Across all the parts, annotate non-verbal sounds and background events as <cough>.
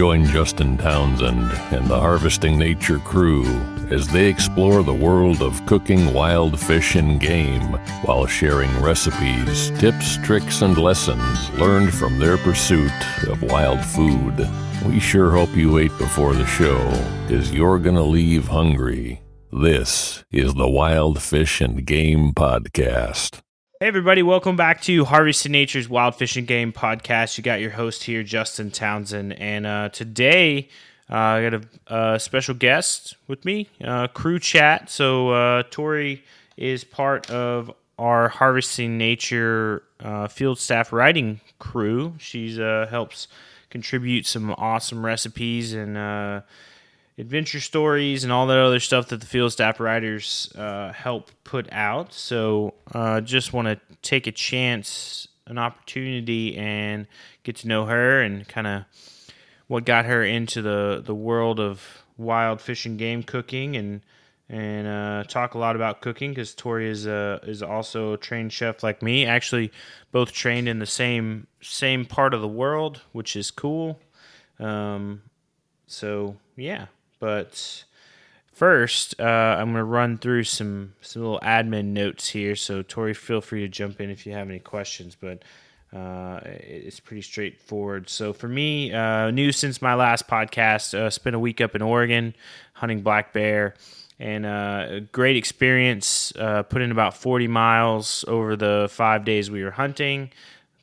Join Justin Townsend and the Harvesting Nature crew as they explore the world of cooking wild fish and game while sharing recipes, tips, tricks, and lessons learned from their pursuit of wild food. We sure hope you ate before the show, because you're going to leave hungry. This is the Wild Fish and Game Podcast. Hey, everybody, welcome back to Harvesting Nature's Wild Fish and Game podcast. You got your host here, Justin Townsend. And uh, today, uh, I got a, special guest with me, uh, crew chat. So, uh, Tori is part of our Harvesting Nature uh, field staff writing crew. She helps contribute some awesome recipes and adventure stories and all that other stuff that the field staff writers uh, help put out. So, uh, just want to take a chance, an opportunity, and get to know her and kind of what got her into the the world of wild fish and game cooking and and uh, talk a lot about cooking because Tori is uh, is also a trained chef like me. Actually, both trained in the same same part of the world, which is cool. Um, so yeah, but first, uh, I'm going to run through some some little admin notes here. So Tori, feel free to jump in if you have any questions. But uh, it's pretty straightforward. So for me, uh, new since my last podcast, uh, spent a week up in Oregon hunting black bear, and uh, a great experience. Uh, put in about 40 miles over the five days we were hunting.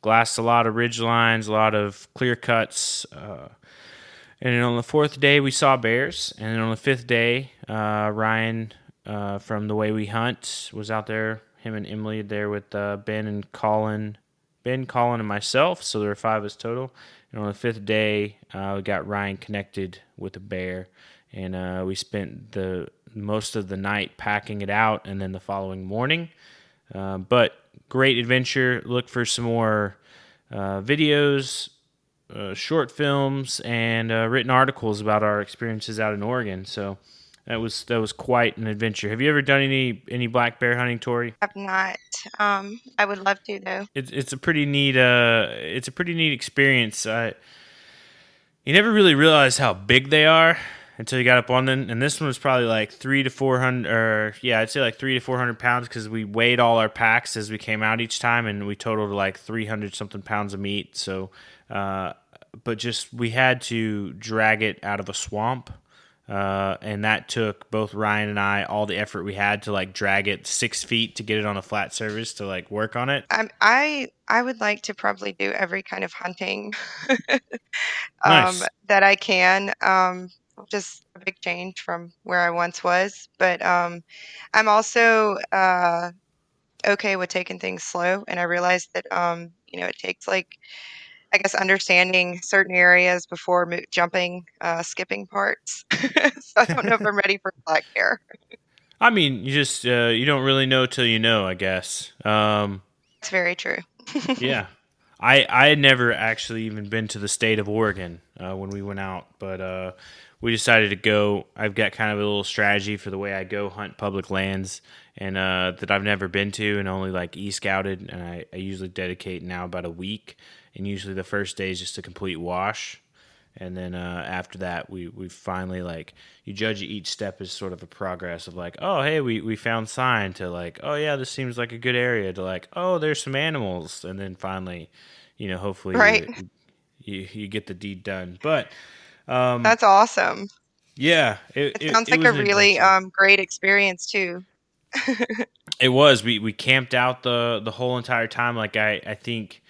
Glassed a lot of ridge lines, a lot of clear cuts. And on the fourth day, we saw bears. And then on the fifth day, uh, Ryan uh, from The Way We Hunt was out there. Him and Emily there with uh, Ben and Colin. Ben, Colin, and myself. So there were five of us total. And on the fifth day, uh, we got Ryan connected with a bear. And uh, we spent the most of the night packing it out and then the following morning. Uh, but great adventure. Look for some more videos, uh, short films and uh, written articles about our experiences out in Oregon. So that was that was quite an adventure. Have you ever done any any black bear hunting, Tori? I've not. Um, I would love to though. It's it's a pretty neat uh it's a pretty neat experience. I you never really realize how big they are until you got up on them. And this one was probably like three to four hundred, or yeah, I'd say like three to four hundred pounds because we weighed all our packs as we came out each time, and we totaled like three hundred something pounds of meat. So uh, but just we had to drag it out of a swamp. Uh, and that took both Ryan and I all the effort we had to like drag it six feet to get it on a flat surface to like work on it. I I I would like to probably do every kind of hunting <laughs> um, nice. that I can. Um, just a big change from where I once was, but um, I'm also uh, okay with taking things slow. And I realized that um, you know it takes like I guess understanding certain areas before mo- jumping, uh, skipping parts. <laughs> so I don't know if I'm ready for black hair. <laughs> I mean, you just uh, you don't really know till you know, I guess. Um, It's very true. <laughs> yeah, I I had never actually even been to the state of Oregon uh, when we went out, but uh, we decided to go. I've got kind of a little strategy for the way I go hunt public lands, and uh, that I've never been to, and only like e scouted, and I, I usually dedicate now about a week, and usually the first day is just a complete wash. And then uh, after that, we, we finally like you judge each step as sort of a progress of like, oh hey, we, we found sign to like, oh yeah, this seems like a good area to like, oh there's some animals, and then finally, you know, hopefully Right. you, you, you get the deed done. But um, That's awesome. yeah, it, It, sounds it like was a really um, great experience too. <laughs> It was. We we camped out the the whole entire time. Like I I think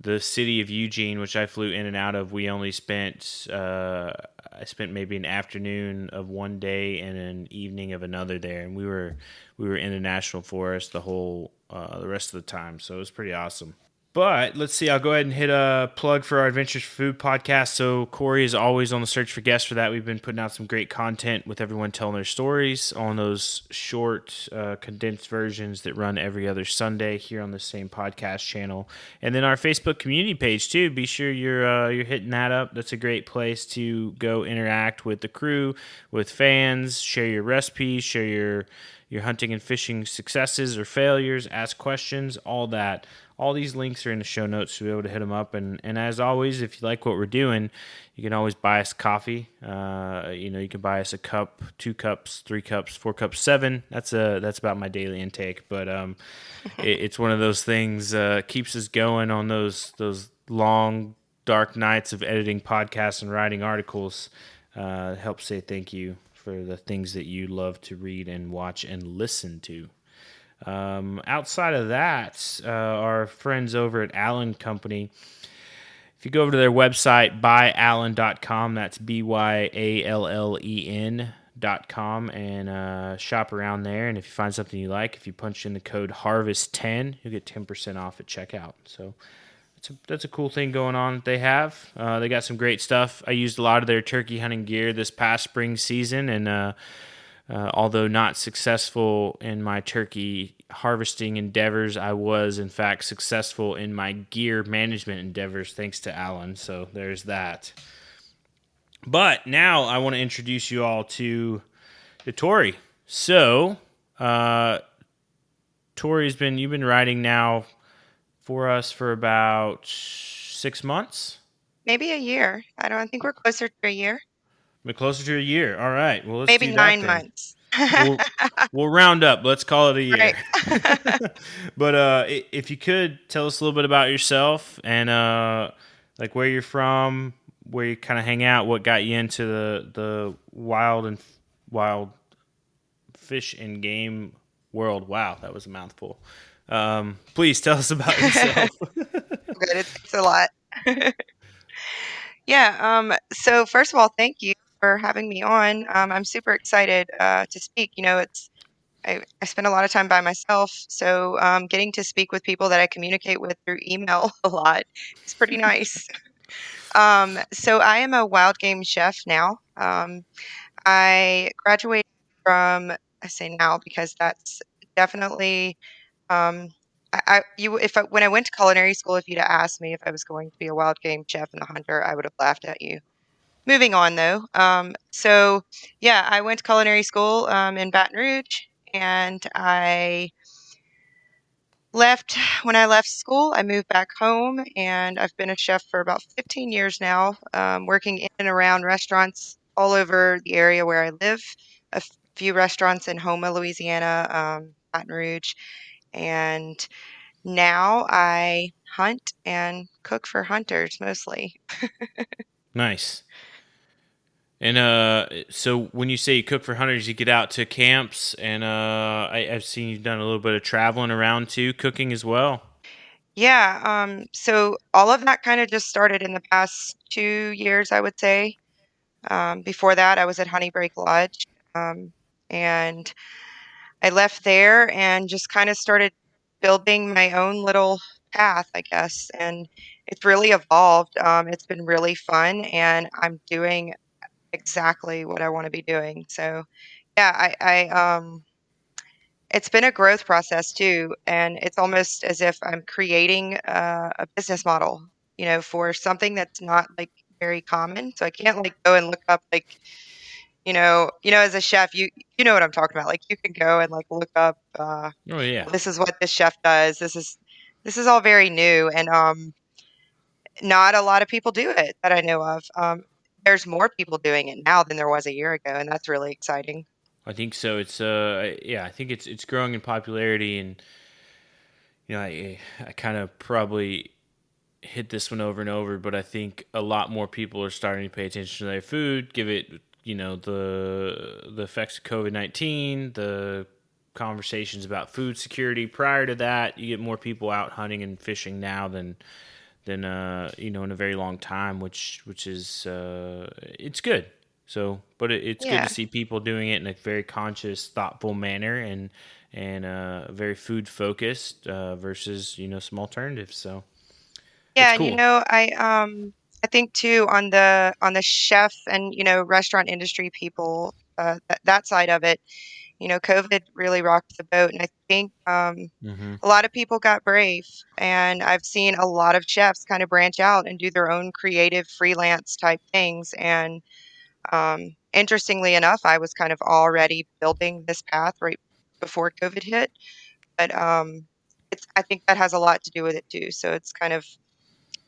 the city of Eugene, which I flew in and out of, we only spent uh I spent maybe an afternoon of one day and an evening of another there, and we were we were in the national forest the whole uh, the rest of the time. So it was pretty awesome. But let's see. I'll go ahead and hit a plug for our Adventures Food podcast. So Corey is always on the search for guests for that. We've been putting out some great content with everyone telling their stories on those short, uh, condensed versions that run every other Sunday here on the same podcast channel, and then our Facebook community page too. Be sure you're uh, you're hitting that up. That's a great place to go interact with the crew, with fans, share your recipes, share your your hunting and fishing successes or failures, ask questions, all that. All these links are in the show notes, to be able to hit them up. And, and as always, if you like what we're doing, you can always buy us coffee. Uh, you know, you can buy us a cup, two cups, three cups, four cups, seven. That's a that's about my daily intake. But um, <laughs> it, it's one of those things uh, keeps us going on those those long dark nights of editing podcasts and writing articles. Uh, help say thank you for the things that you love to read and watch and listen to. Um, outside of that, uh, our friends over at Allen Company, if you go over to their website, byallen.com, that's B Y A L L E N. Dot com and uh, shop around there. And if you find something you like, if you punch in the code Harvest10, you'll get 10% off at checkout. So that's a, that's a cool thing going on that they have. Uh, they got some great stuff. I used a lot of their turkey hunting gear this past spring season, and uh, although not successful in my turkey harvesting endeavors, I was in fact successful in my gear management endeavors thanks to Allen. So there's that. But now I want to introduce you all to, to Tori. So, uh, Tori's been you've been riding now for us for about six months. Maybe a year. I don't I think we're closer to a year. We're closer to a year. All right. Well, Maybe nine then. months. We'll, we'll round up. Let's call it a year. Right. <laughs> but uh, if you could tell us a little bit about yourself and uh, like where you're from, where you kind of hang out, what got you into the the wild and wild fish and game world. Wow, that was a mouthful. Um, please tell us about yourself. <laughs> Good. It takes a lot. <laughs> yeah. Um, so first of all, thank you for having me on. Um, I'm super excited uh, to speak. You know, it's I, I spend a lot of time by myself, so um, getting to speak with people that I communicate with through email <laughs> a lot is pretty <laughs> nice. Um, so I am a wild game chef now. Um, I graduated from I say now because that's definitely um, I, you if I, when I went to culinary school, if you'd have asked me if I was going to be a wild game chef and a hunter, I would have laughed at you. Moving on though, um, so yeah, I went to culinary school um, in Baton Rouge, and I left when I left school. I moved back home, and I've been a chef for about 15 years now, um, working in and around restaurants all over the area where I live. A few restaurants in Houma, Louisiana, um, Baton Rouge, and now I hunt and cook for hunters mostly. <laughs> nice. And uh, so when you say you cook for hunters, you get out to camps, and uh, I, I've seen you've done a little bit of traveling around too, cooking as well. Yeah, um, so all of that kind of just started in the past two years, I would say. Um, before that, I was at Honey Brake Lodge, um, and I left there and just kind of started building my own little path, I guess. And it's really evolved. Um, it's been really fun, and I'm doing exactly what I want to be doing. So, yeah, I, I um, it's been a growth process too, and it's almost as if I'm creating a, a business model, you know, for something that's not like very common. So I can't like go and look up like you know, you know, as a chef, you you know what I'm talking about. Like you can go and like look up. Uh, oh yeah. This is what this chef does. This is this is all very new, and um, not a lot of people do it that I know of. Um, there's more people doing it now than there was a year ago, and that's really exciting. I think so. It's uh, yeah, I think it's it's growing in popularity, and you know, I I kind of probably hit this one over and over, but I think a lot more people are starting to pay attention to their food, give it you know the the effects of COVID nineteen, the conversations about food security. Prior to that, you get more people out hunting and fishing now than than uh, you know in a very long time, which which is uh, it's good. So, but it, it's yeah. good to see people doing it in a very conscious, thoughtful manner and and uh, very food focused uh, versus you know some alternatives. So, yeah, cool. you know, I um I think too on the on the chef and you know restaurant industry people uh, that, that side of it, you know, COVID really rocked the boat, and I think um, mm-hmm. a lot of people got brave, and I've seen a lot of chefs kind of branch out and do their own creative freelance type things. And um, interestingly enough, I was kind of already building this path right before COVID hit, but um, it's I think that has a lot to do with it too. So it's kind of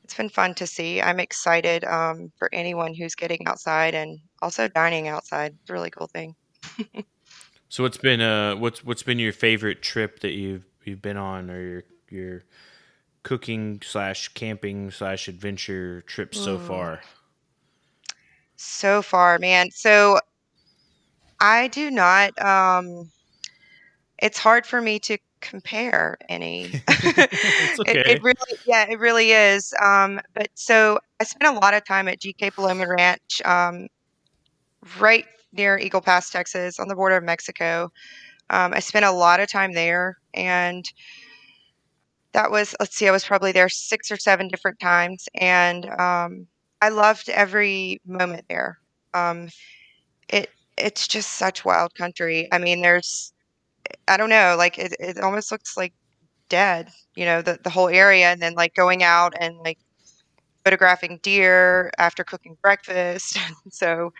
it's been fun to see. I'm excited um, for anyone who's getting outside and also dining outside. It's a really cool thing. <laughs> so what's been uh what's what's been your favorite trip that you've you've been on or your your cooking slash camping slash adventure trip so mm. far? So far, man. So I do not um it's hard for me to compare any. <laughs> <laughs> okay. it, it, really, yeah, it really is. Um, but so I spent a lot of time at GK Paloma Ranch, um, right near Eagle Pass, Texas, on the border of Mexico. Um, I spent a lot of time there, and that was let's see, I was probably there six or seven different times, and um, I loved every moment there. Um, it it's just such wild country. I mean, there's I don't know, like it, it almost looks like dead, you know, the, the whole area. And then like going out and like photographing deer after cooking breakfast. <laughs> so,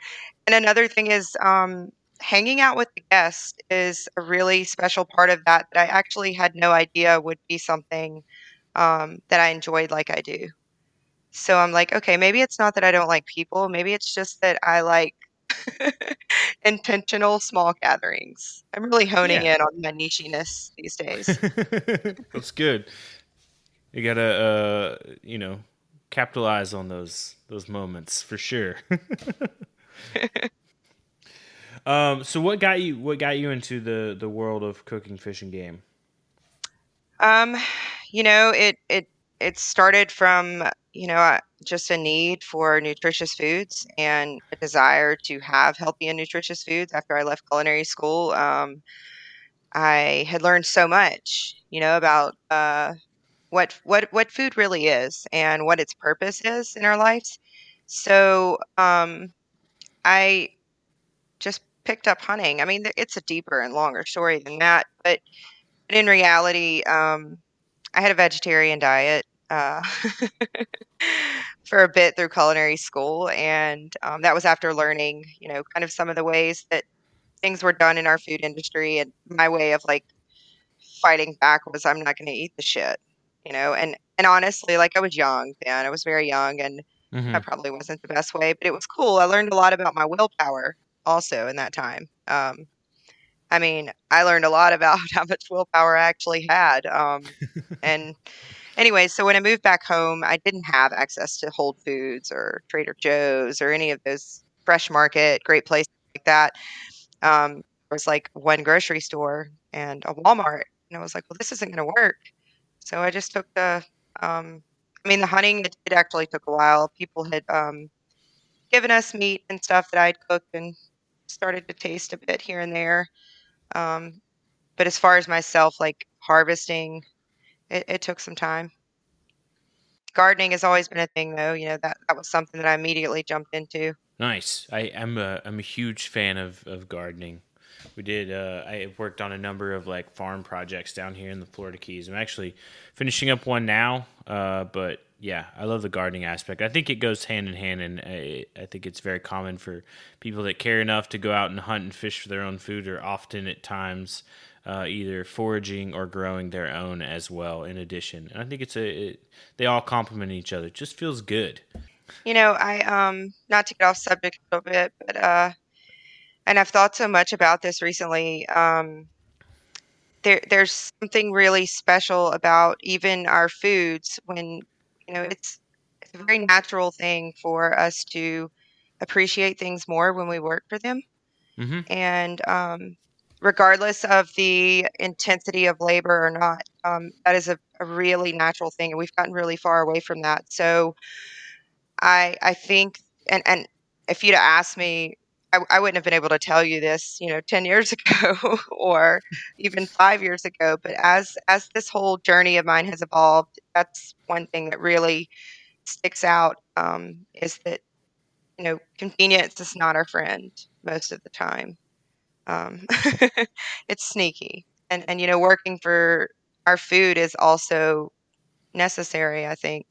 and another thing is um, hanging out with the guests is a really special part of that that I actually had no idea would be something um, that I enjoyed like I do. So I'm like, okay, maybe it's not that I don't like people. Maybe it's just that I like <laughs> intentional small gatherings. I'm really honing yeah. in on my nichiness these days. <laughs> That's good. You gotta, uh, you know, capitalize on those those moments for sure. <laughs> <laughs> um, so what got you what got you into the the world of cooking fish and game? Um, you know, it it it started from you know just a need for nutritious foods and a desire to have healthy and nutritious foods after I left culinary school. Um, I had learned so much, you know, about uh, what what what food really is and what its purpose is in our lives. So um, I just picked up hunting. I mean, it's a deeper and longer story than that, but, but in reality, um, I had a vegetarian diet uh, <laughs> for a bit through culinary school, and um, that was after learning, you know, kind of some of the ways that things were done in our food industry. And my way of like fighting back was, I'm not going to eat the shit, you know. And and honestly, like I was young then, I was very young, and mm-hmm. that probably wasn't the best way, but it was cool. I learned a lot about my willpower also in that time. Um, I mean, I learned a lot <laughs> about how much willpower I actually had, um, and <laughs> anyway, so when I moved back home, I didn't have access to Whole Foods or Trader Joe's or any of those fresh market, great places like that. Um, there was like one grocery store and a Walmart. And I was like, well, this isn't going to work. So I just took the, um, I mean, the hunting, it, it, actually took a while. People had um, given us meat and stuff that I'd cooked and started to taste a bit here and there. Um, but as far as myself, like harvesting it, it took some time. gardening has always been a thing, though. You know that that was something that I immediately jumped into. Nice. I, I'm a I'm a huge fan of, of gardening. We did. Uh, I worked on a number of like farm projects down here in the Florida Keys. I'm actually finishing up one now. Uh, but yeah, I love the gardening aspect. I think it goes hand in hand, and I, I think it's very common for people that care enough to go out and hunt and fish for their own food, or often at times uh, either foraging or growing their own as well. In addition, and I think it's a it, they all complement each other. It just feels good. You know, I um not to get off subject a little bit, but uh, and I've thought so much about this recently. Um, there there's something really special about even our foods when you know it's it's a very natural thing for us to appreciate things more when we work for them Mm-hmm. and um, regardless of the intensity of labor or not um, that is a, a really natural thing and we've gotten really far away from that so i i think and and if you'd asked me I, I wouldn't have been able to tell you this you know 10 years <laughs> ago or even five years ago but as as this whole journey of mine has evolved that's one thing that really sticks out um, is that you know convenience is not our friend most of the time. Um, <laughs> it's sneaky. And and you know working for our food is also necessary i think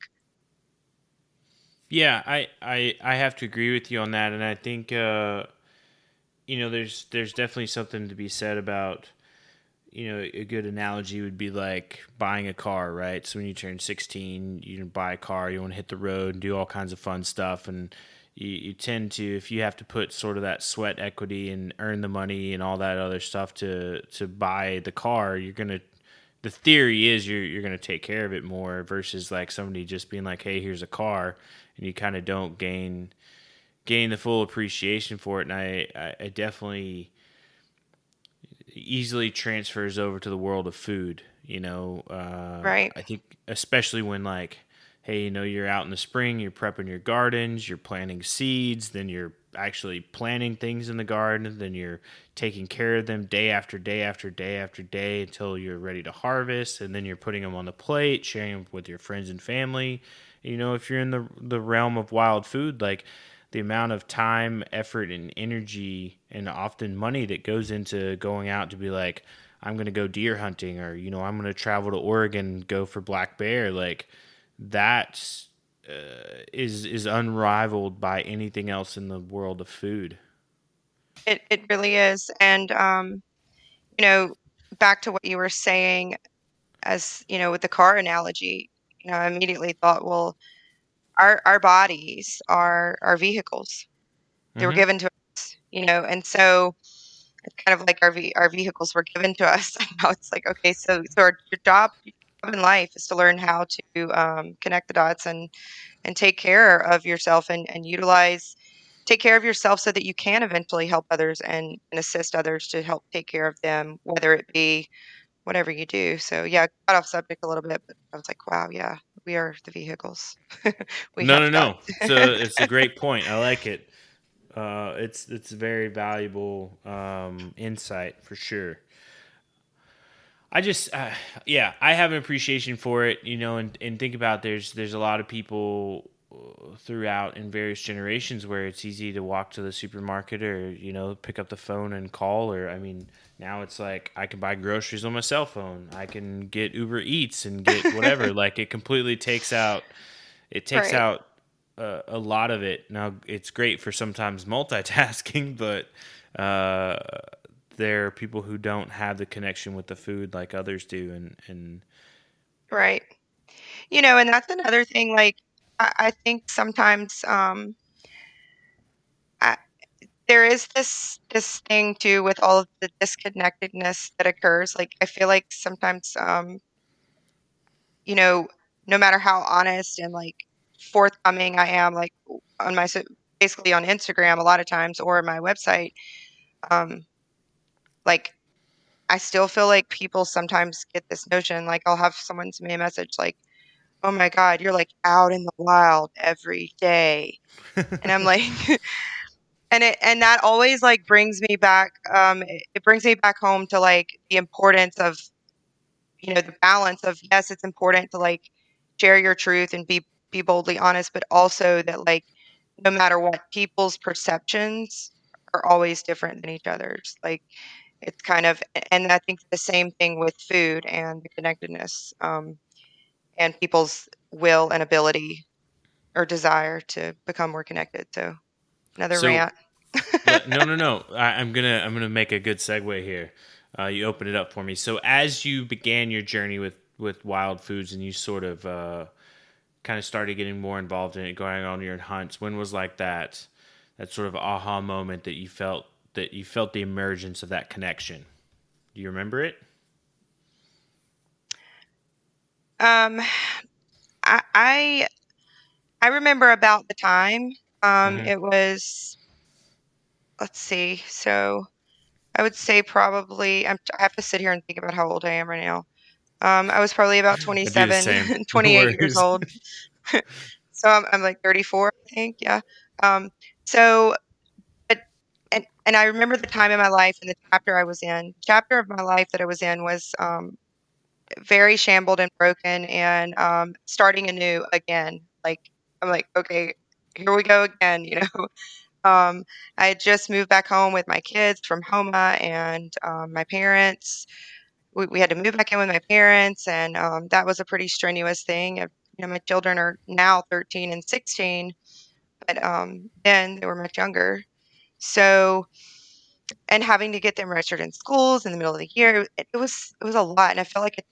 Yeah, I, I I have to agree with you on that, and I think uh, you know there's there's definitely something to be said about you know a good analogy would be like buying a car, right? So when you turn 16, you buy a car, you want to hit the road and do all kinds of fun stuff, and you, you tend to if you have to put sort of that sweat equity and earn the money and all that other stuff to to buy the car, you're gonna the theory is you're you're gonna take care of it more versus like somebody just being like, hey, here's a car, and you kind of don't gain gain the full appreciation for it. And I, I, definitely easily transfers over to the world of food. You know, uh, Right. I think especially when like, hey, you know, you're out in the spring, you're prepping your gardens, you're planting seeds, then you're actually planting things in the garden, then you're taking care of them day after day after day after day until you're ready to harvest, and then you're putting them on the plate, sharing them with your friends and family. You know, if you're in the the realm of wild food, like the amount of time, effort, and energy, and often money that goes into going out to be like, I'm going to go deer hunting, or you know, I'm going to travel to Oregon, go for black bear, like that uh, is is unrivaled by anything else in the world of food. It it really is. And um, you know, back to what you were saying as, you know, with the car analogy, you know, I immediately thought, well, our our bodies are our vehicles. They were Mhm. given to us, you know, and so it's kind of like our our vehicles were given to us. <laughs> And now it's like, okay, so so our your job your job in life is to learn how to um, connect the dots and and take care of yourself and and utilize take care of yourself so that you can eventually help others and, and assist others to help take care of them, whether it be whatever you do. So yeah, got off subject a little bit, but I was like, wow, yeah, we are the vehicles. <laughs> we no, no, no. It's a <laughs> it's a great point. I like it. Uh, it's it's very valuable um, insight for sure. I just uh, yeah, I have an appreciation for it, you know, and, and think about there's there's a lot of people throughout in various generations where it's easy to walk to the supermarket or you know pick up the phone and call or I mean now it's like I can buy groceries on my cell phone. I can get Uber Eats and get <laughs> whatever. like it completely takes out it takes Right. out uh, a lot of it. Now it's great for sometimes multitasking, <laughs> but uh, there are people who don't have the connection with the food like others do, and and Right. You know, and that's another thing. Like, I, I think sometimes um, I, there is this this thing too with all of the disconnectedness that occurs. Like, I feel like sometimes, um, you know, no matter how honest and like forthcoming I am, like on my basically on Instagram a lot of times or my website, um, like I still feel like people sometimes get this notion. Like, I'll have someone send me a message like oh my god you're like out in the wild every day and i'm like <laughs> and it and that always like brings me back um it, it brings me back home to like the importance of you know the balance of yes it's important to like share your truth and be be boldly honest, but also that like no matter what, people's perceptions are always different than each other's. Like it's kind of, and I think the same thing with food and the connectedness, um, and people's will and ability or desire to become more connected. So another So- rant. no, <laughs> no, no. I, I'm gonna I'm gonna make a good segue here. Uh, you open it up for me. So as you began your journey with with wild foods, and you sort of uh, kind of started getting more involved in it, going on your hunts. When was like that that sort of aha moment that you felt that you felt the emergence of that connection? Do you remember it? Um, I, I I remember about the time. Um, Mhm. it was. Let's see. So, I would say probably. I'm, I have to sit here and think about how old I am right now. Um, I was probably about <laughs> the 27, <laughs> 28 years old. <laughs> so I'm, I'm like 34, I think. Yeah. Um, so, but and and I remember the time in my life and the chapter I was in. Chapter of my life that I was in was um, very shambled and broken and um, starting anew again. Like I'm like, okay, here we go again. You <laughs> know, um, I had just moved back home with my kids from Houma and um, my parents. We, we had to move back in with my parents, and um, that was a pretty strenuous thing. You know, my children are now 13 and 16, but um, then they were much younger. So, and having to get them registered in schools in the middle of the year, it, it was it was a lot, and I felt like, it,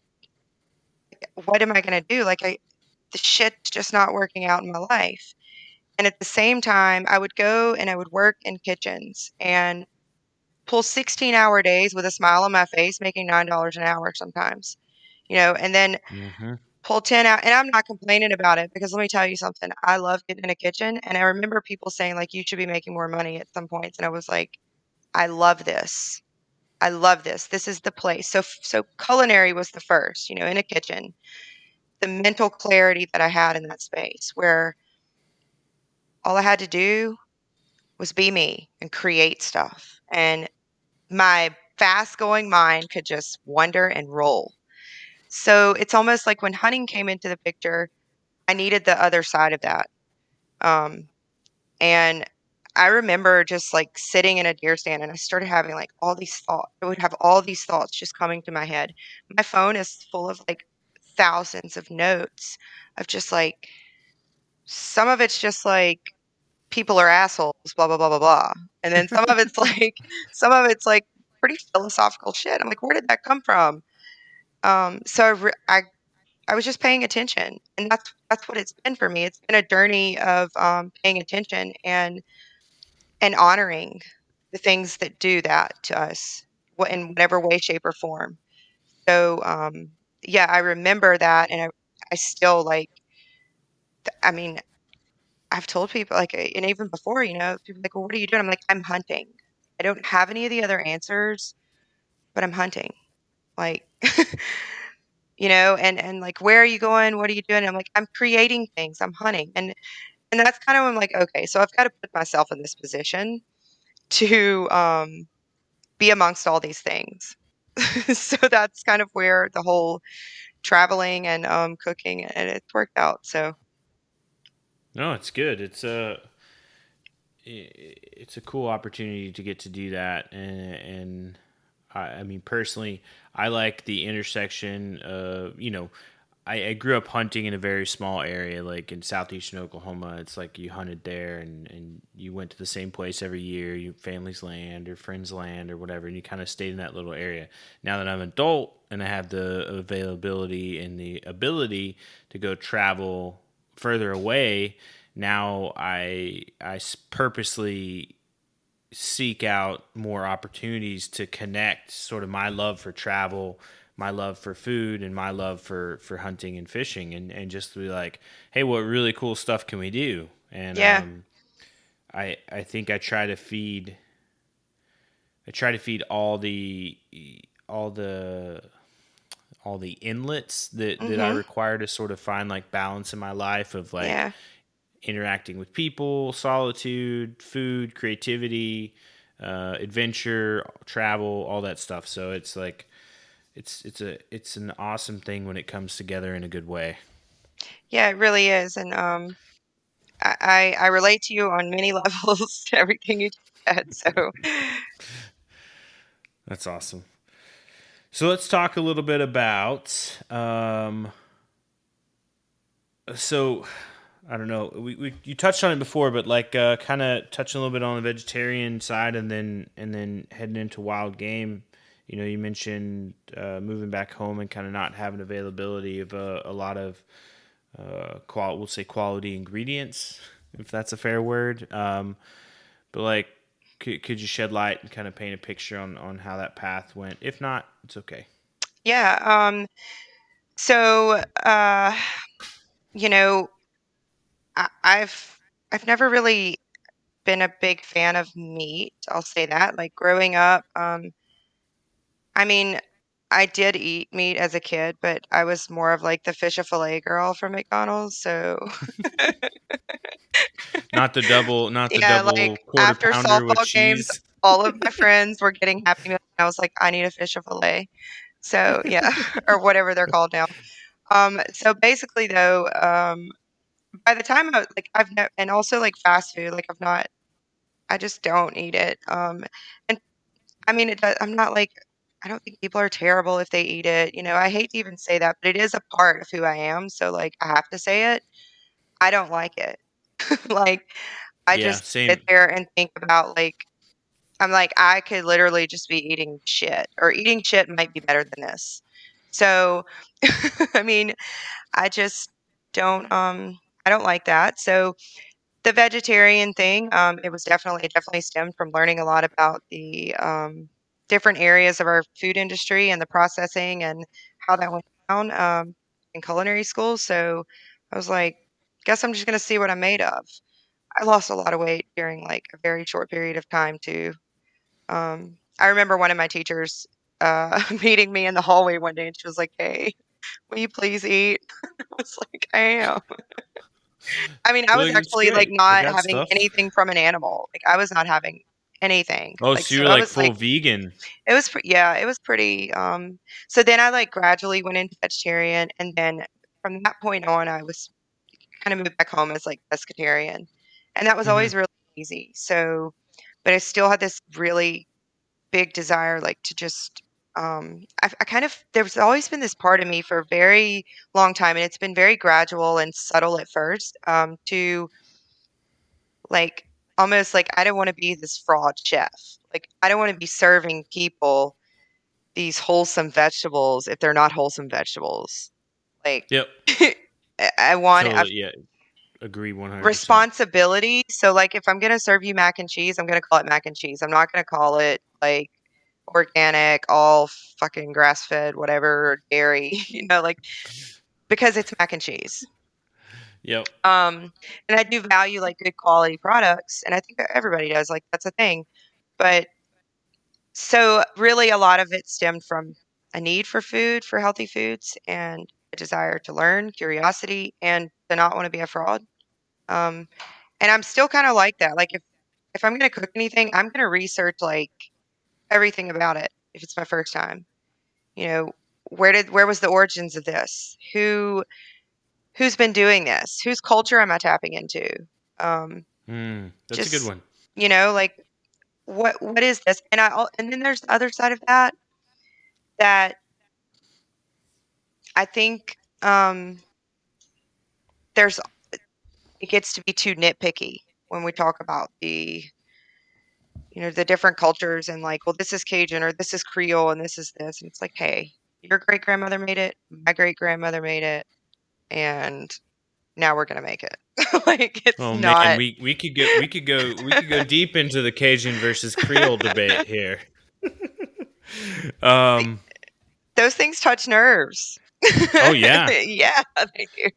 what am I going to do? Like, I the shit's just not working out in my life. And at the same time, I would go and I would work in kitchens and pull 16 hour days with a smile on my face, making $9 an hour sometimes, you know, and then Mm-hmm. pull 10 out. And I'm not complaining about it because let me tell you something. I love getting in a kitchen. And I remember people saying, like, you should be making more money at some points. And I was like, I love this. I love this. This is the place. So, so culinary was the first, you know, in a kitchen. The mental clarity that I had in that space where all I had to do was be me and create stuff. And my fast going mind could just wonder and roll. So it's almost like when hunting came into the picture, I needed the other side of that. Um, and I remember just like sitting in a deer stand and I started having like all these thoughts. I would have all these thoughts just coming to my head. My phone is full of like thousands of notes of just like, some of it's just like, people are assholes, blah, blah, blah, blah, blah. And then some of it's <laughs> like, some of it's like pretty philosophical shit. I'm like, where did that come from? Um, so I, re- I, I was just paying attention, and that's that's what it's been for me. It's been a journey of um, paying attention and and honoring the things that do that to us, in whatever way, shape, or form. So um, yeah, I remember that, and I, I still like. I mean, I've told people like, and even before, you know, people like, well, what are you doing? I'm like, I'm hunting. I don't have any of the other answers, but I'm hunting. Like, <laughs> you know, and and like, where are you going? What are you doing? I'm like, I'm creating things. I'm hunting, and and that's kind of when I'm like, okay, so I've got to put myself in this position to um, be amongst all these things. <laughs> so that's kind of where the whole traveling and um, cooking and it's worked out. So No, it's good. It's a it's a cool opportunity to get to do that, and, and I, I mean personally, I like the intersection. Of, you know, I, I grew up hunting in a very small area, like in southeastern Oklahoma. It's like you hunted there, and and you went to the same place every year, your family's land or friends' land or whatever, and you kind of stayed in that little area. Now that I'm an adult and I have the availability and the ability to go travel further away, now I, I purposely seek out more opportunities to connect sort of my love for travel my love for food and my love for for hunting and fishing and and just to be like hey what really cool stuff can we do and Yeah. um i i think i try to feed i try to feed all the all the all the inlets that that i Mhm. require to sort of find like balance in my life of like yeah, interacting with people, solitude, food, creativity, uh, adventure, travel, all that stuff. So it's like it's it's a it's an awesome thing when it comes together in a good way. Yeah, it really is, and um, I I relate to you on many <laughs> levels. to Everything you said, so <laughs> That's awesome. So let's talk a little bit about. Um, so I don't know. We, we you touched on it before, but like uh, kind of touching a little bit on the vegetarian side, and then and then heading into wild game. You know, you mentioned uh, moving back home and kind of not having availability of a, a lot of uh, qual we'll say quality ingredients, if that's a fair word. Um, but like, could, could you shed light and kind of paint a picture on on how that path went? If not, it's okay. yeah. Um, so uh, you know, I, I've I've never really been a big fan of meat. I'll say that. Like growing up, um, I mean, I did eat meat as a kid, but I was more of like the fish a fillet girl from McDonald's. So Not the double, not the <laughs> yeah, double like after softball games, all of my <laughs> friends were getting happy meals. I was like, I need a fish a fillet. So yeah, <laughs> or whatever they're called now. Um, so basically, though, um, by the time I was like I've never, and also like fast food, like I've not, I just don't eat it. Um, and I mean, it does, I'm not like I don't think people are terrible if they eat it. You know, I hate to even say that, but it is a part of who I am. So like I have to say it. I don't like it. <laughs> like I Yeah, just same. sit there and think about like I'm like I could literally just be eating shit or eating shit might be better than this. So <laughs> I mean, I just don't um I don't like that. So the vegetarian thing, um, it was definitely it definitely stemmed from learning a lot about the um, different areas of our food industry and the processing and how that went down um, in culinary school. So I was like, guess I'm just gonna see what I'm made of. I lost a lot of weight during like a very short period of time too. Um, I remember one of my teachers uh, <laughs> meeting me in the hallway one day, and she was like, "Hey, will you please eat?" <laughs> I was like, "I am." I mean, I was actually like not having stuff. anything from an animal. Like I was not having anything. Oh, Like so you're I like was full vegan. it was pre- yeah, it was pretty. Um, so then I like gradually went into vegetarian, and then from that point on, I was kind of moved back home as like pescatarian, and that was Mhm. always really easy. So, but I still had this really big desire, like to just. Um, I, I kind of there's always been this part of me for a very long time, and it's been very gradual and subtle at first. Um, to like almost like I don't want to be this fraud chef. Like I don't want to be serving people these wholesome vegetables if they're not wholesome vegetables. Like Yep. <laughs> I- want Totally, yeah. Agree 100%. responsibility. So like if I'm gonna serve you mac and cheese, I'm gonna call it mac and cheese. I'm not gonna call it like organic, all fucking grass fed, whatever dairy. <laughs> You know, like because it's mac and cheese. Yep. Um, and I do value like good quality products, and I think that everybody does. Like that's a thing. But so really, a lot of it stemmed from a need for food, for healthy foods, and a desire to learn, curiosity, and to not want to be a fraud. Um, and I'm still kind of like that. Like if if I'm gonna cook anything, I'm gonna research like everything about it. If it's my first time, you know, where did where was the origins of this? Who who's been doing this? Whose culture am I tapping into? Um, Mm, that's a good one. you know, like what what is this? And I and then there's the other side of that that I think um, there's it gets to be too nitpicky when we talk about the you know the different cultures and like well this is Cajun or this is Creole and this is this and it's like hey your great grandmother made it my great grandmother made it and now we're gonna make it <laughs> like it's Oh not man, we, we could go we could go we could go deep into the Cajun versus Creole debate <laughs> here. um those things touch nerves. Oh, yeah. <laughs> yeah, they do.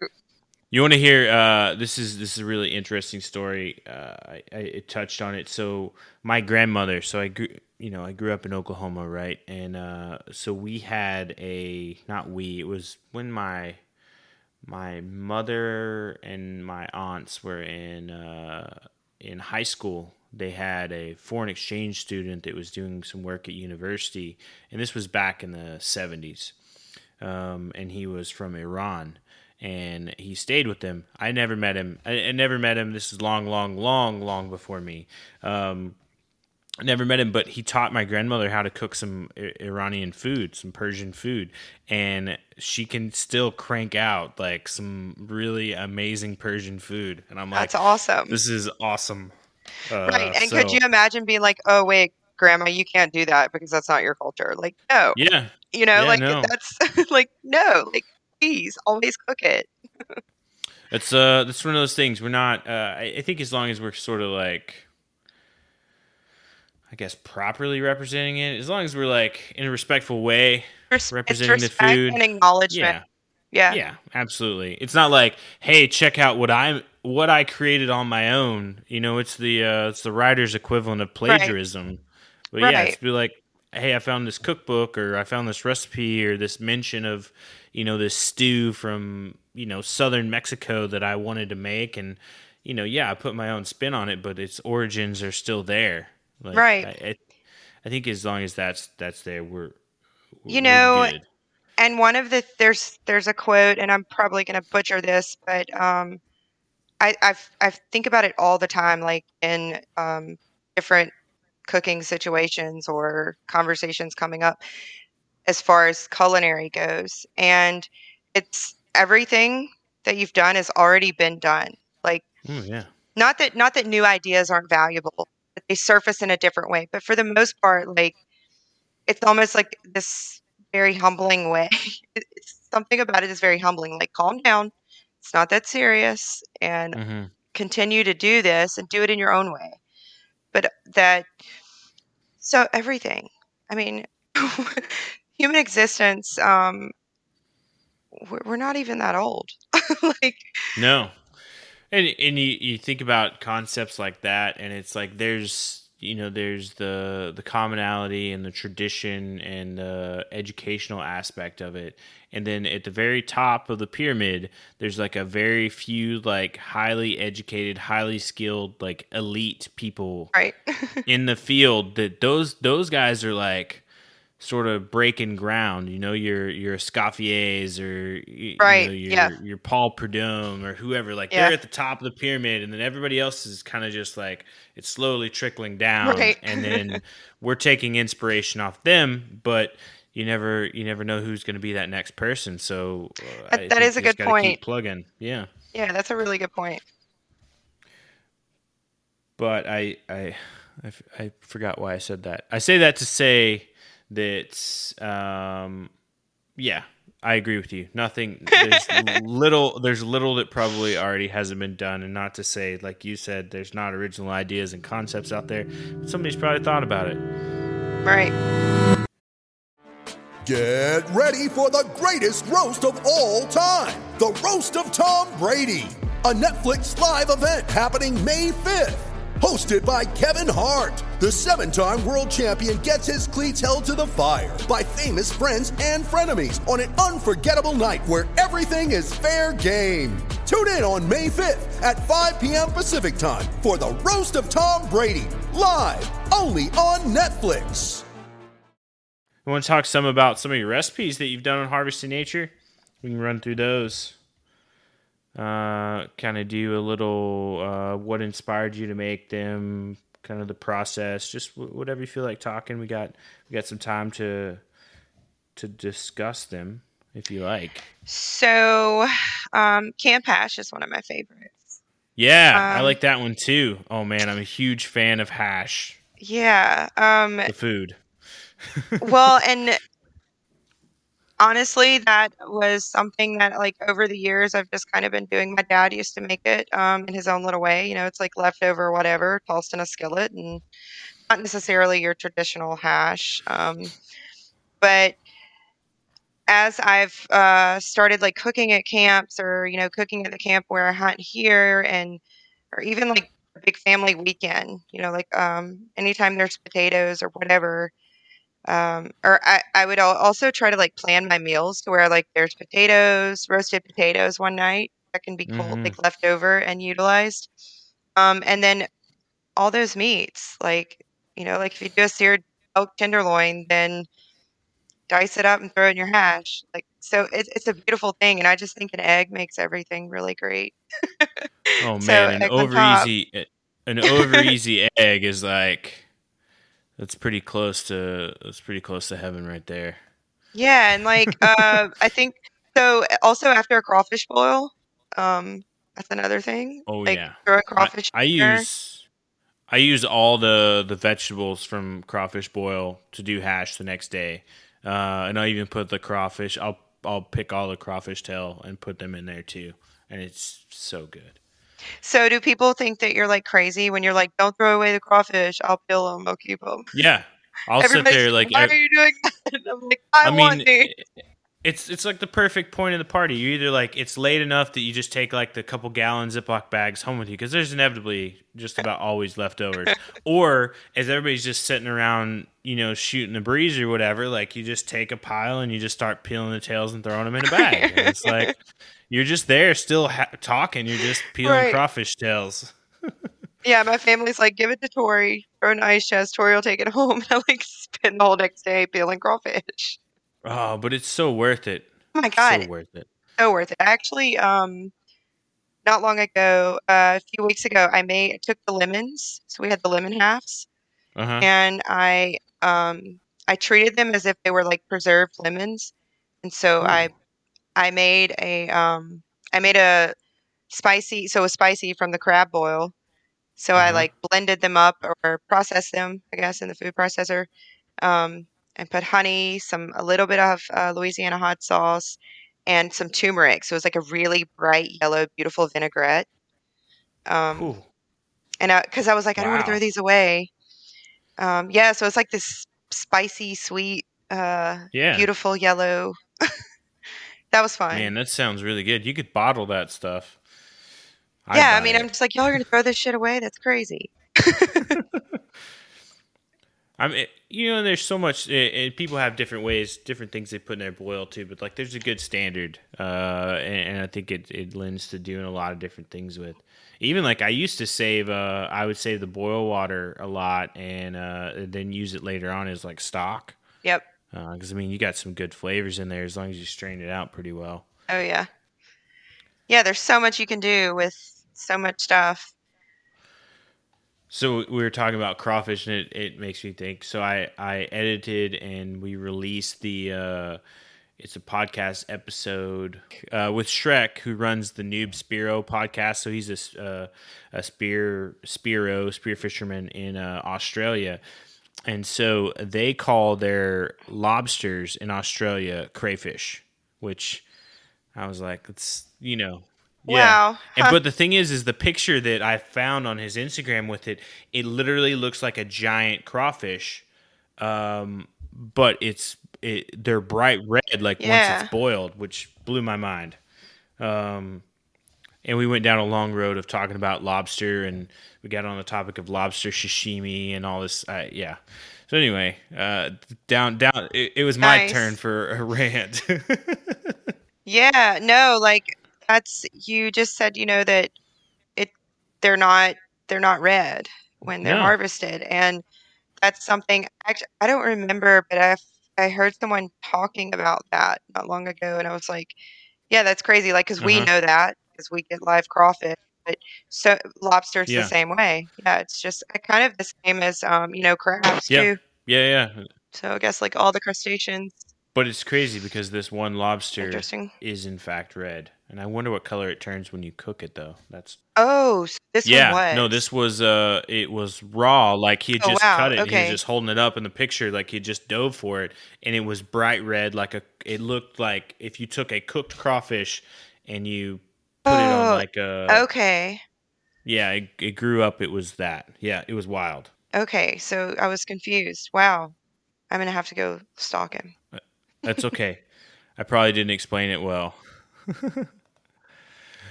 You want to hear? Uh, this is this is a really interesting story. Uh, I, I it touched on it. So my grandmother. So I grew, you know, I grew up in Oklahoma, right? And uh, so we had a not we. It was when my my mother and my aunts were in uh, in high school. They had a foreign exchange student that was doing some work at university, and this was back in the seventies um, and he was from Iran. and he stayed with them. I never met him. I, I never met him. This is long, long, long, long before me. Um, I never met him, but he taught my grandmother how to cook some Iranian food, some Persian food, and she can still crank out like some really amazing Persian food. And I'm like, That's awesome. This is awesome. Uh, right. And so- could you imagine being like, oh, wait, grandma, you can't do that because that's not your culture? Like, no. Yeah, You know, Yeah, like no. that's <laughs> like, no, like, please always cook it. <laughs> It's uh, that's one of those things. We're not. Uh, I, I think as long as we're sort of like, I guess properly representing it, as long as we're like in a respectful way. Res- Representing the food. and acknowledgement. Yeah, Yeah. yeah, absolutely. It's not like, hey, check out what I'm, what I created on my own. You know, it's the uh, it's the writer's equivalent of plagiarism. But yeah, Right. it's be like, hey, I found this cookbook, or I found this recipe, or this mention of, you know, this stew from you know southern Mexico that I wanted to make, and you know, yeah, I put my own spin on it, but its origins are still there. Like, Right. I, I, think as long as that's that's there, we're You we're know, good. and one of the there's there's a quote and i'm probably going to butcher this but um i I've, i think about it all the time like in um different cooking situations or conversations coming up as far as culinary goes and it's everything that you've done has already been done like Oh, yeah. not that not that new ideas aren't valuable but they surface in a different way but for the most part like it's almost like this very humbling way. <laughs> It's something about it is very humbling like calm down it's not that serious and hmm continue to do this and do it in your own way. But that so everything. I mean <laughs> human existence um we're not even that old. <laughs> Like No. And and you, you think about concepts like that and it's like there's you know there's the the commonality and the tradition and the educational aspect of it. And then at the very top of the pyramid there's like a very few like highly educated highly skilled like elite people right. <laughs> in the field that those those guys are like sort of breaking ground. You know, your your Escoffiers or Right, you know, your yeah. your Paul Prudhomme or whoever. Like Yeah. they're at the top of the pyramid, and then everybody else is kind of just like it's slowly trickling down, Right. and <laughs> then we're taking inspiration off them, but. You never, you never know who's going to be that next person. So uh, That- I that is a good point. Plugging, yeah. yeah that's a really good point but I I I forgot why I said that. I say that to say that um yeah, I agree with you. Nothing <laughs> there's little there's little that probably already hasn't been done and not to say like you said there's not original ideas and concepts out there. Somebody's probably thought about it. right Get ready for the greatest roast of all time the Roast of Tom Brady, a Netflix live event happening May 5th. Hosted by Kevin Hart, the seven time world champion gets his cleats held to the fire by famous friends and frenemies on an unforgettable night where everything is fair game. Tune in on May 5th at 5 p.m. Pacific time for the Roast of Tom Brady, live only on Netflix. You want to talk some about some of your recipes that you've done on Harvesting Nature? We can run through those. Uh, kind of do a little uh, what inspired you to make them, kind of the process, just wh- whatever you feel like talking. We got we got some time to to discuss them if you like. So, um, Camp Hash is one of my favorites. Yeah, I Um, like that one too. Oh man, I'm a huge fan of hash, Yeah. Um, the food. <laughs> well, and honestly, that was something that, like, over the years, I've just kind of been doing. My dad used to make it um, in his own little way. You know, it's like leftover whatever, tossed in a skillet, and not necessarily your traditional hash. Um, but as I've uh, started like cooking at camps or you know cooking at the camp where I hunt here and or even like a big family weekend, you know, like um, anytime there's potatoes or whatever. Um, or I, I would also try to like plan my meals to where like there's potatoes, roasted potatoes one night that can be cold, Mhm. like left over and utilized. Um, and then all those meats, like, you know, like if you do a seared elk tenderloin, then dice it up and throw it in your hash. Like so, it's it's a beautiful thing, and I just think an egg makes everything really great. Oh <laughs> So, man, an egg over easy an over easy egg is like that's pretty close to that's pretty close to heaven right there. Yeah, and like <laughs> uh, I think so. Also, after a crawfish boil, um, that's another thing. Oh like, yeah. throw a I, crawfish. I there. use I use all the the vegetables from crawfish boil to do hash the next day, uh, and I even put the crawfish. I'll I'll pick all the crawfish tail and put them in there too, and it's so good. So, do people think that you're like crazy when you're like, "Don't throw away the crawfish. I'll peel them. I'll keep them." Yeah, I'll sit Everybody's there like "Why ev- are you doing that? <laughs> I'm like, I, I want mean, these. it's it's like the perfect point of the party. You either like it's late enough that you just take like the couple gallon Ziploc bags home with you because there's inevitably just <laughs> about always leftovers, <laughs> or as everybody's just sitting around, you know, shooting the breeze or whatever, like you just take a pile and you just start peeling the tails and throwing them in a bag. And it's like you're just there still ha- talking. You're just peeling Right. crawfish tails. <laughs> Yeah, my family's like, give it to Tori. Throw an ice chest. Tori will take it <laughs> home. <laughs> And I like spend the whole next day peeling crawfish. Oh, but it's so worth it. Oh my god, It's So worth it. so worth it. Actually, um, not long ago, uh, a few weeks ago, I made I took the lemons. So we had the lemon halves, Uh huh. and I um I treated them as if they were like preserved lemons, and so I I made a um I made a spicy so it was spicy from the crab boil. So I Uh-huh. like blended them up or processed them, I guess, in the food processor, um, and put honey, some a little bit of uh, Louisiana hot sauce, and some turmeric. So it was like a really bright yellow, beautiful vinaigrette. Um, Ooh. and because I, was like, I don't want to throw these away. Um, yeah, so it's like this spicy, sweet, uh, Yeah. beautiful yellow. That was fine. Man, that sounds really good. You could bottle that stuff. I'd yeah, I mean, it. I'm just like, y'all are gonna throw this shit away? That's crazy. <laughs> I mean, you know, there's so much. It, it, people have different ways, different things they put in their boil too. But like, there's a good standard, uh, and, and I think it it lends to doing a lot of different things with. Even like I used to save, uh, I would save the boil water a lot, and uh, then use it later on as like stock. Yep. Because I mean, you got some good flavors in there as long as you strain it out pretty well. Oh yeah. Yeah, there's so much you can do with so much stuff. So we were talking about crawfish, and it, it makes me think. So I I edited and we released the. Uh, it's a podcast episode uh, with Shrek, who runs the Noob Spearo podcast. So he's a uh, a spear spearo spear fisherman in uh, Australia, and so they call their lobsters in Australia crayfish, which I was like, it's you know. Wow. And, Huh. but the thing is, is the picture that I found on his Instagram with it, it literally looks like a giant crawfish, um, but it's it, they're bright red like once it's boiled, which blew my mind. Um, and we went down a long road of talking about lobster, and we got on the topic of lobster sashimi and all this. Uh, yeah. So anyway, uh, down down. It, it was my Nice. turn for a <laughs> rant. Yeah, no, like that's you just said, you know, that it they're not they're not red when they're No. harvested. And that's something actually I don't remember, but I I heard someone talking about that not long ago and I was like, yeah, that's crazy. Like we Uh-huh. know that because we get live crawfish, but so lobster's Yeah. the same way. Yeah, it's just uh, kind of the same as um, you know, crabs Yeah. too. yeah, yeah. So I guess like all the crustaceans. But it's crazy because this one lobster is in fact red, and I wonder what color it turns when you cook it. Though that's Oh, so this yeah. one was. No, this was uh, it was raw. Like he had Oh, just wow, cut it. and He was just holding it up in the picture, like he just dove for it, and it was bright red. Like a, it looked like if you took a cooked crawfish and you put it on Oh, like a Okay. yeah, it, it grew up. It was that. Yeah, it was wild. Okay, so I was confused. Wow. I'm gonna have to go stalk him. That's okay. I probably didn't explain it well. <laughs>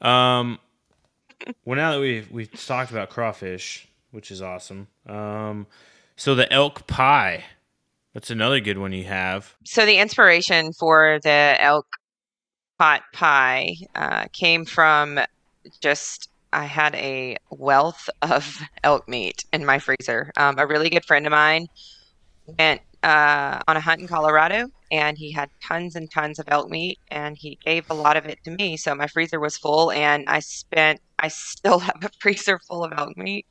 um, well, now that we've we've talked about crawfish, which is awesome. Um, so the elk pie, that's another good one you have. So the inspiration for the elk pot pie uh, came from just I had a wealth of <laughs> elk meat in my freezer. Um, a really good friend of mine went uh, on a hunt in Colorado, and he had tons and tons of elk meat, and he gave a lot of it to me. So my freezer was full, and I spent. I still <laughs> have a freezer full of elk meat.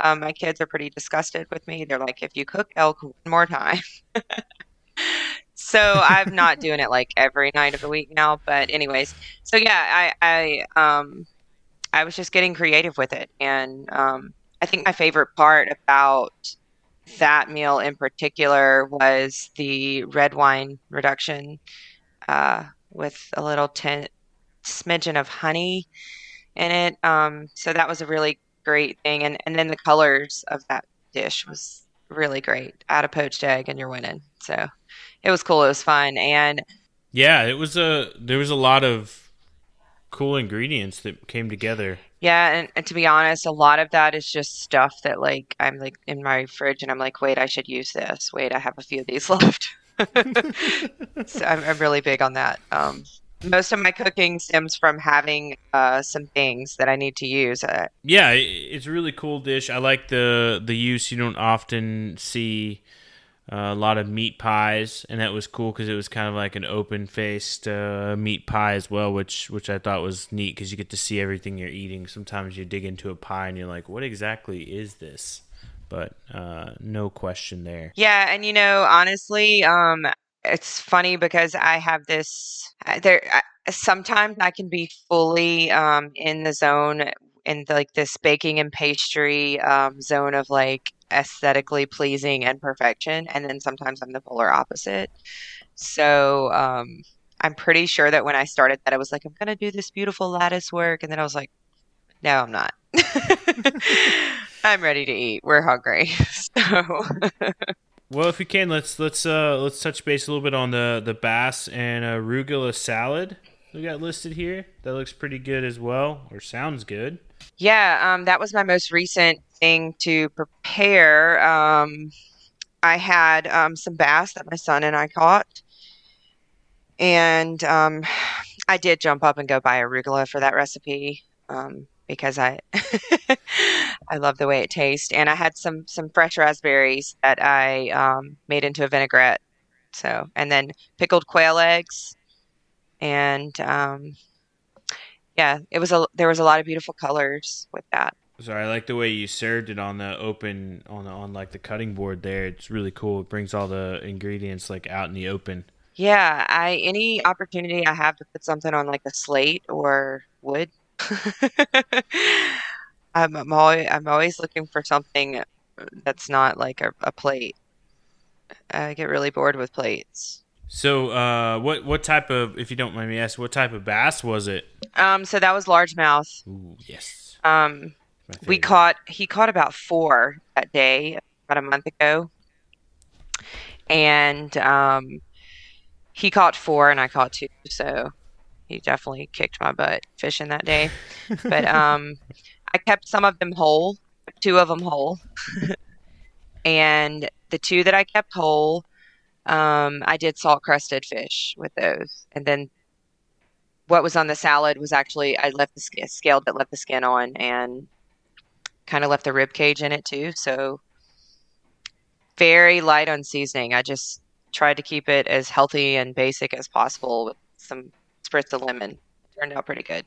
Um, my kids are pretty disgusted with me. They're like, "If you cook elk one more time." <laughs> so I'm not doing it like every night of the week now. But anyways, so yeah, I I um I was just getting creative with it, and um, I think my favorite part about that meal in particular was the red wine reduction uh, with a little tin- smidgen of honey in it. Um, so that was a really great thing, and and then the colors of that dish was really great. Add a poached egg, and you're winning. So it was cool. It was fun, and yeah, it was a there was a lot of cool ingredients that came together. Yeah, and, and, to be honest, a lot of that is just stuff that like I'm like in my fridge and I'm like, wait, I should use this. Wait, I have a few of these <laughs> left. <laughs> so I'm, I'm, really big on that. Um, most of my cooking stems from having uh, some things that I need to use. Uh, yeah, it's a really cool dish. I like the the use. You don't often see a lot of meat pies, and that was cool because it was kind of like an open faced uh, meat pie as well, which which I thought was neat because you get to see everything you're eating. Sometimes you dig into a pie and you're like, what exactly is this? But uh, no question there. Yeah, and you know, honestly, um, it's funny because I have this. There, sometimes I can be fully um, in the zone in like this baking and pastry um, zone of like aesthetically pleasing and perfection and then sometimes i'm the polar opposite. So um, i'm pretty sure that when i started that i was like i'm going to do this beautiful lattice work and then i was like no i'm not. <laughs> I'm ready to eat. We're hungry. <laughs> So well if we can let's let's uh let's touch base a little bit on the the bass and arugula salad we got listed here. That looks pretty good as well or sounds good yeah, um, that was my most recent thing to prepare. Um, I had um, some bass that my son and I caught, and um, <sighs> I did jump up and go buy arugula for that recipe um, because I <laughs> I love the way it tastes. And I had some some fresh raspberries that I um, made into a vinaigrette. So, and then pickled quail eggs, and yeah, it was a there was a lot of beautiful colors with that. Sorry, I like the way you served it on the open on the, on like the cutting board there. It's really cool. It brings all the ingredients like out in the open. Yeah, I any opportunity I have to put something on like a slate or wood. <laughs> I'm, I'm always I'm always looking for something that's not like a, a plate. I get really bored with plates. So, uh, what what type of, if you don't mind me asking, what type of bass was it? Um, so that was largemouth. Ooh, yes. Um, we caught he caught about four that day about a month ago, and um, he caught four and I caught two. So he definitely kicked my butt fishing that day. but <laughs> um, I kept some of them whole, two of them whole, <laughs> and the two that I kept whole um, I did salt crusted fish with those, and then what was on the salad was actually I left the skin, scaled it, left the skin on, and kind of left the rib cage in it too. So very light on seasoning. I just tried to keep it as healthy and basic as possible with some spritz of lemon. Turned out pretty good.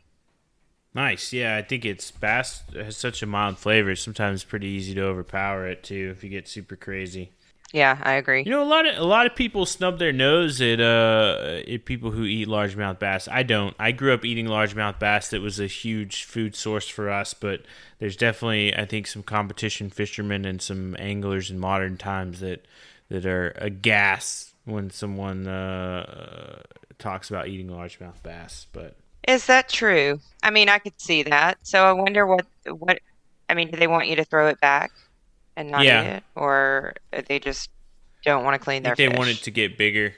Nice. Yeah, I think it's bass has such a mild flavor. Sometimes it's pretty easy to overpower it too if you get super crazy. Yeah, I agree. You know, a lot of a lot of people snub their nose at uh at people who eat largemouth bass. I don't. I grew up eating largemouth bass. That was a huge food source for us. But there's definitely, I think, some competition fishermen and some anglers in modern times that that are aghast when someone uh, talks about eating largemouth bass. But is that true? I mean, I could see that. So I wonder what what. I mean, do they want you to throw it back? And not yeah. eat it, or they just don't want to clean their. they fish. want it to get bigger.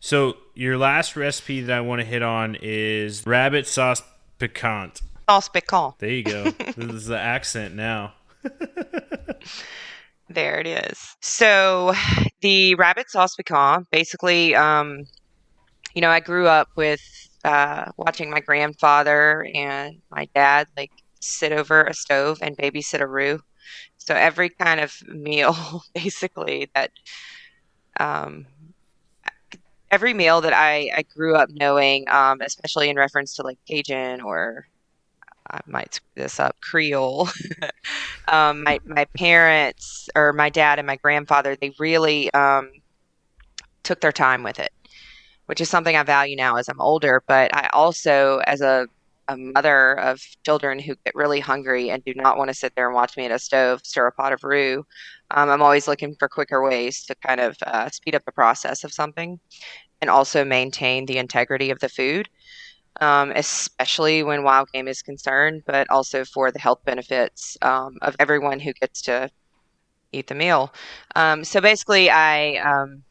So your last recipe that I want to hit on is rabbit sauce piquant. Sauce piquant. There you go. <laughs> this is the accent now. <laughs> there it is. So the rabbit sauce piquant, basically, um, you know, I grew up with uh, watching my grandfather and my dad like sit over a stove and babysit a roux so every kind of meal, <laughs> basically, that um, every meal that I, I grew up knowing, um, especially in reference to like Cajun or I might screw this up Creole. <laughs> um, my my parents or my dad and my grandfather, they really um, took their time with it, which is something I value now as I'm older. But I also, as a a mother of children who get really hungry and do not want to sit there and watch me at a stove stir a pot of roux. Um, I'm always looking for quicker ways to kind of uh, speed up the process of something and also maintain the integrity of the food, um, especially when wild game is concerned, but also for the health benefits um, of everyone who gets to eat the meal. Um, so basically, I um,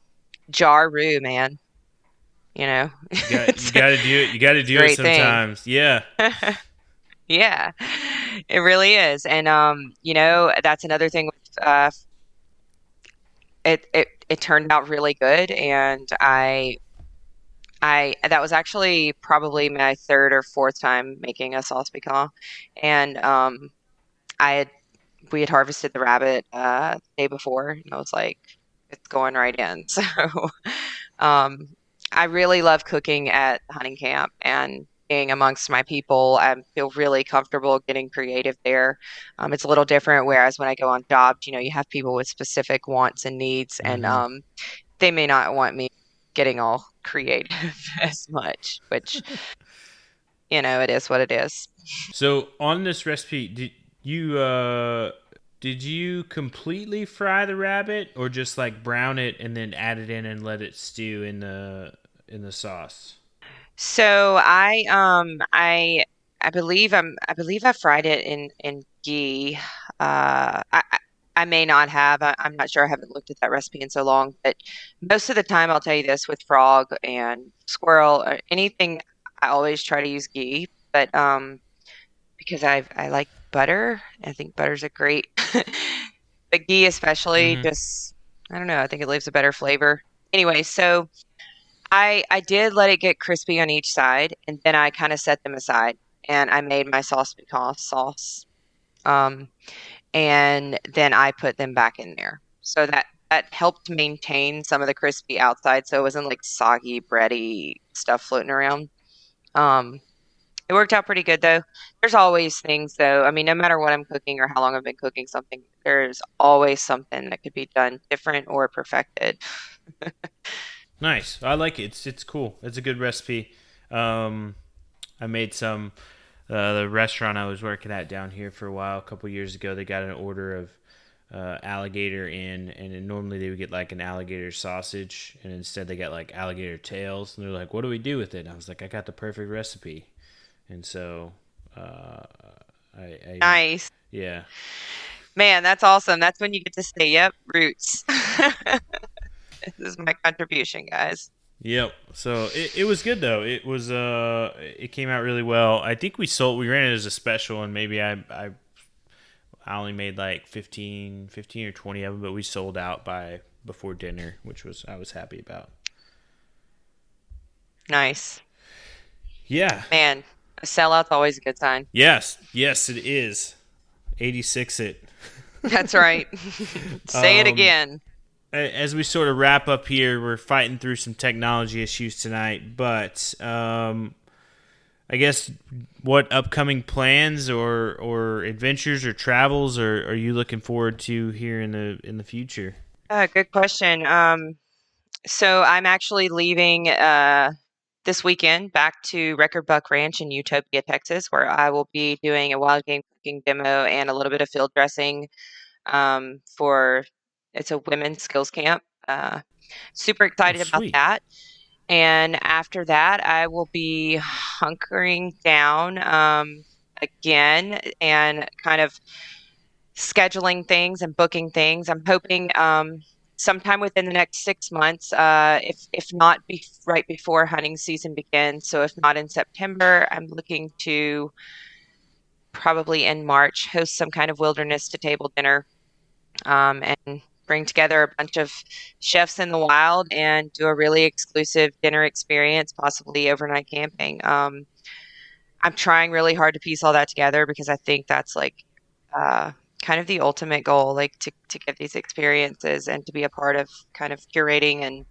jar roux, man. You know, you got, <laughs> to do it. You got to do it sometimes. Thing. Yeah. <laughs> yeah, it really is. And, um, you know, that's another thing with, uh, it, it, it turned out really good. And I, I, that was actually probably my third or fourth time making a sauce piquant. And, um, I had, we had harvested the rabbit, uh, the day before and I was like, it's going right in. <laughs> So, um, I really love cooking at hunting camp and being amongst my people. I feel really comfortable getting creative there. Um, it's a little different. Whereas when I go on jobs, you know, you have people with specific wants and needs, mm-hmm. and um, they may not want me getting all creative <laughs> as much, which <laughs> you know, it is what it is. So on this recipe, did you uh, did you completely fry the rabbit, or just like brown it and then add it in and let it stew in the in the sauce? So I um I I believe I'm I believe I fried it in in ghee. Uh, I I may not have. I, am not sure. I haven't looked at that recipe in so long. But most of the time, I'll tell you this with frog and squirrel or anything, I always try to use ghee. But um, because I I like butter, I think butter's a great. <laughs> but ghee especially, mm-hmm. just I don't know. I think it leaves a better flavor. Anyway, so I I did let it get crispy on each side, and then I kind of set them aside, and I made my sauce piquant sauce, um, and then I put them back in there. So that that helped maintain some of the crispy outside, so it wasn't like soggy, bready stuff floating around. Um, it worked out pretty good though. There's always things though. I mean, no matter what I'm cooking or how long I've been cooking something, there's always something that could be done different or perfected. <laughs> Nice. I like it. It's it's cool. It's a good recipe. Um, I made some. Uh, the restaurant I was working at down here for a while, a couple years ago, they got an order of uh, alligator in, and normally they would get like an alligator sausage, and instead they got like alligator tails. And they're like, "What do we do with it?" And I was like, "I got the perfect recipe," and so uh, I, I nice, yeah, man, that's awesome. That's when you get to say, "Yep, roots." <laughs> <laughs> this is my contribution, guys. Yep. So it, it was good though. It was uh it came out really well. I think we sold we ran it as a special and maybe I I I only made like 15, 15 or 20 of them, but we sold out by before dinner, which was I was happy about. Nice. Yeah. Man, a sellout's always a good sign. Yes. Yes, it is. 86 it. That's right. <laughs> Say um, it again as we sort of wrap up here, we're fighting through some technology issues tonight, but um, I guess what upcoming plans or or adventures or travels are, are you looking forward to here in the in the future? Uh, good question. Um, so I'm actually leaving uh, this weekend back to Record Buck Ranch in Utopia, Texas, where I will be doing a wild game cooking demo and a little bit of field dressing um, for it's a women's skills camp. Uh, super excited oh, about that. And after that, I will be hunkering down um, again and kind of scheduling things and booking things. I'm hoping um, sometime within the next six months, uh, if if not be- right before hunting season begins. So if not in September, I'm looking to probably in March host some kind of wilderness to table dinner um, and bring together a bunch of chefs in the wild and do a really exclusive dinner experience, possibly overnight camping. Um, I'm trying really hard to piece all that together because I think that's like uh, kind of the ultimate goal, like to, to get these experiences and to be a part of kind of curating and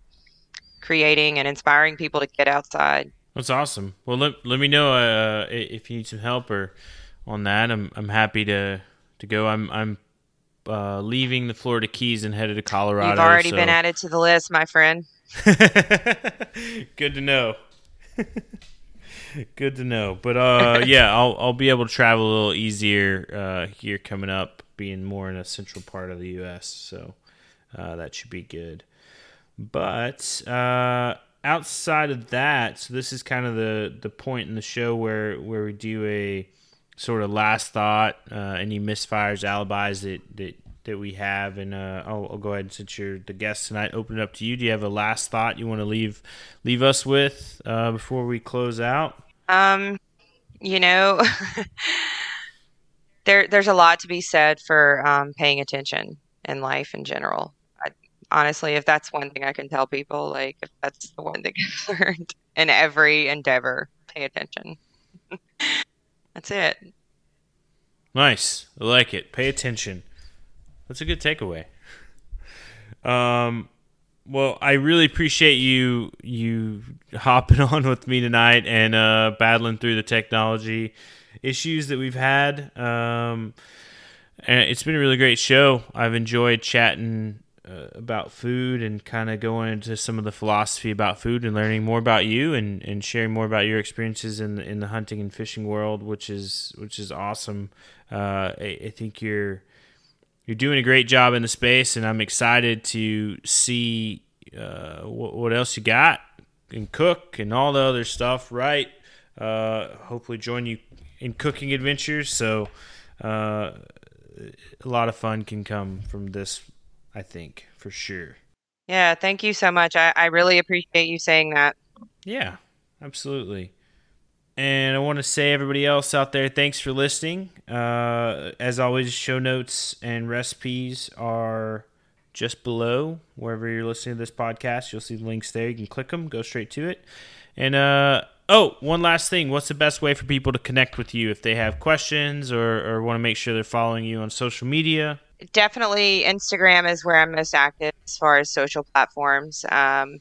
creating and inspiring people to get outside. That's awesome. Well, let, let me know uh, if you need some help or on that. I'm I'm happy to to go. I'm I'm uh, leaving the Florida Keys and headed to Colorado. You've already so. been added to the list, my friend. <laughs> Good to know. <laughs> Good to know. But uh, <laughs> yeah, I'll I'll be able to travel a little easier uh, here coming up, being more in a central part of the U.S. So uh, that should be good. But uh, outside of that, so this is kind of the the point in the show where where we do a sort of last thought, uh, any misfires, alibis that that that we have, and uh, I'll, I'll, go ahead and since you're the guest tonight. Open it up to you. Do you have a last thought you want to leave leave us with uh, before we close out? Um, you know, <laughs> there there's a lot to be said for um, paying attention in life in general. Honestly, if that's one thing I can tell people, like if that's the one thing <laughs> I've learned in every endeavor, pay attention. <laughs> that's it. Nice. I like it. Pay attention. That's a good takeaway. Um, well, I really appreciate you you hopping <laughs> on with me tonight and uh, battling through the technology issues that we've had. Um, and it's been a really great show. I've enjoyed chatting uh, about food and kind of going into some of the philosophy about food and learning more about you and, and sharing more about your experiences in the, in the hunting and fishing world, which is which is awesome. Uh, I, I think you're you're doing a great job in the space, and I'm excited to see uh, what, what, else you got and cook and all the other stuff. Right? Uh, hopefully, join you in cooking adventures. So, uh, a lot of fun can come from this. I think for sure. Yeah, thank you so much. I, I really appreciate you saying that. Yeah, absolutely. And I want to say, everybody else out there, thanks for listening. Uh, as always, show notes and recipes are just below wherever you're listening to this podcast. You'll see the links there. You can click them, go straight to it. And uh, oh, one last thing. What's the best way for people to connect with you if they have questions or, or want to make sure they're following you on social media? Definitely, Instagram is where I'm most active as far as social platforms. Um,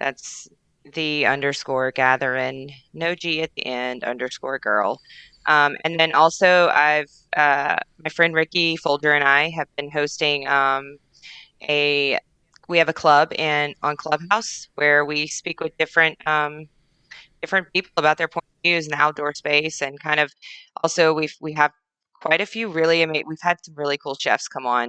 that's the underscore gathering, no G at the end, underscore girl. Um, and then also, I've uh, my friend Ricky Folger and I have been hosting um, a we have a club in on Clubhouse where we speak with different um, different people about their point of views in the outdoor space, and kind of also we've we have quite a few really amazing. We've had some really cool chefs come on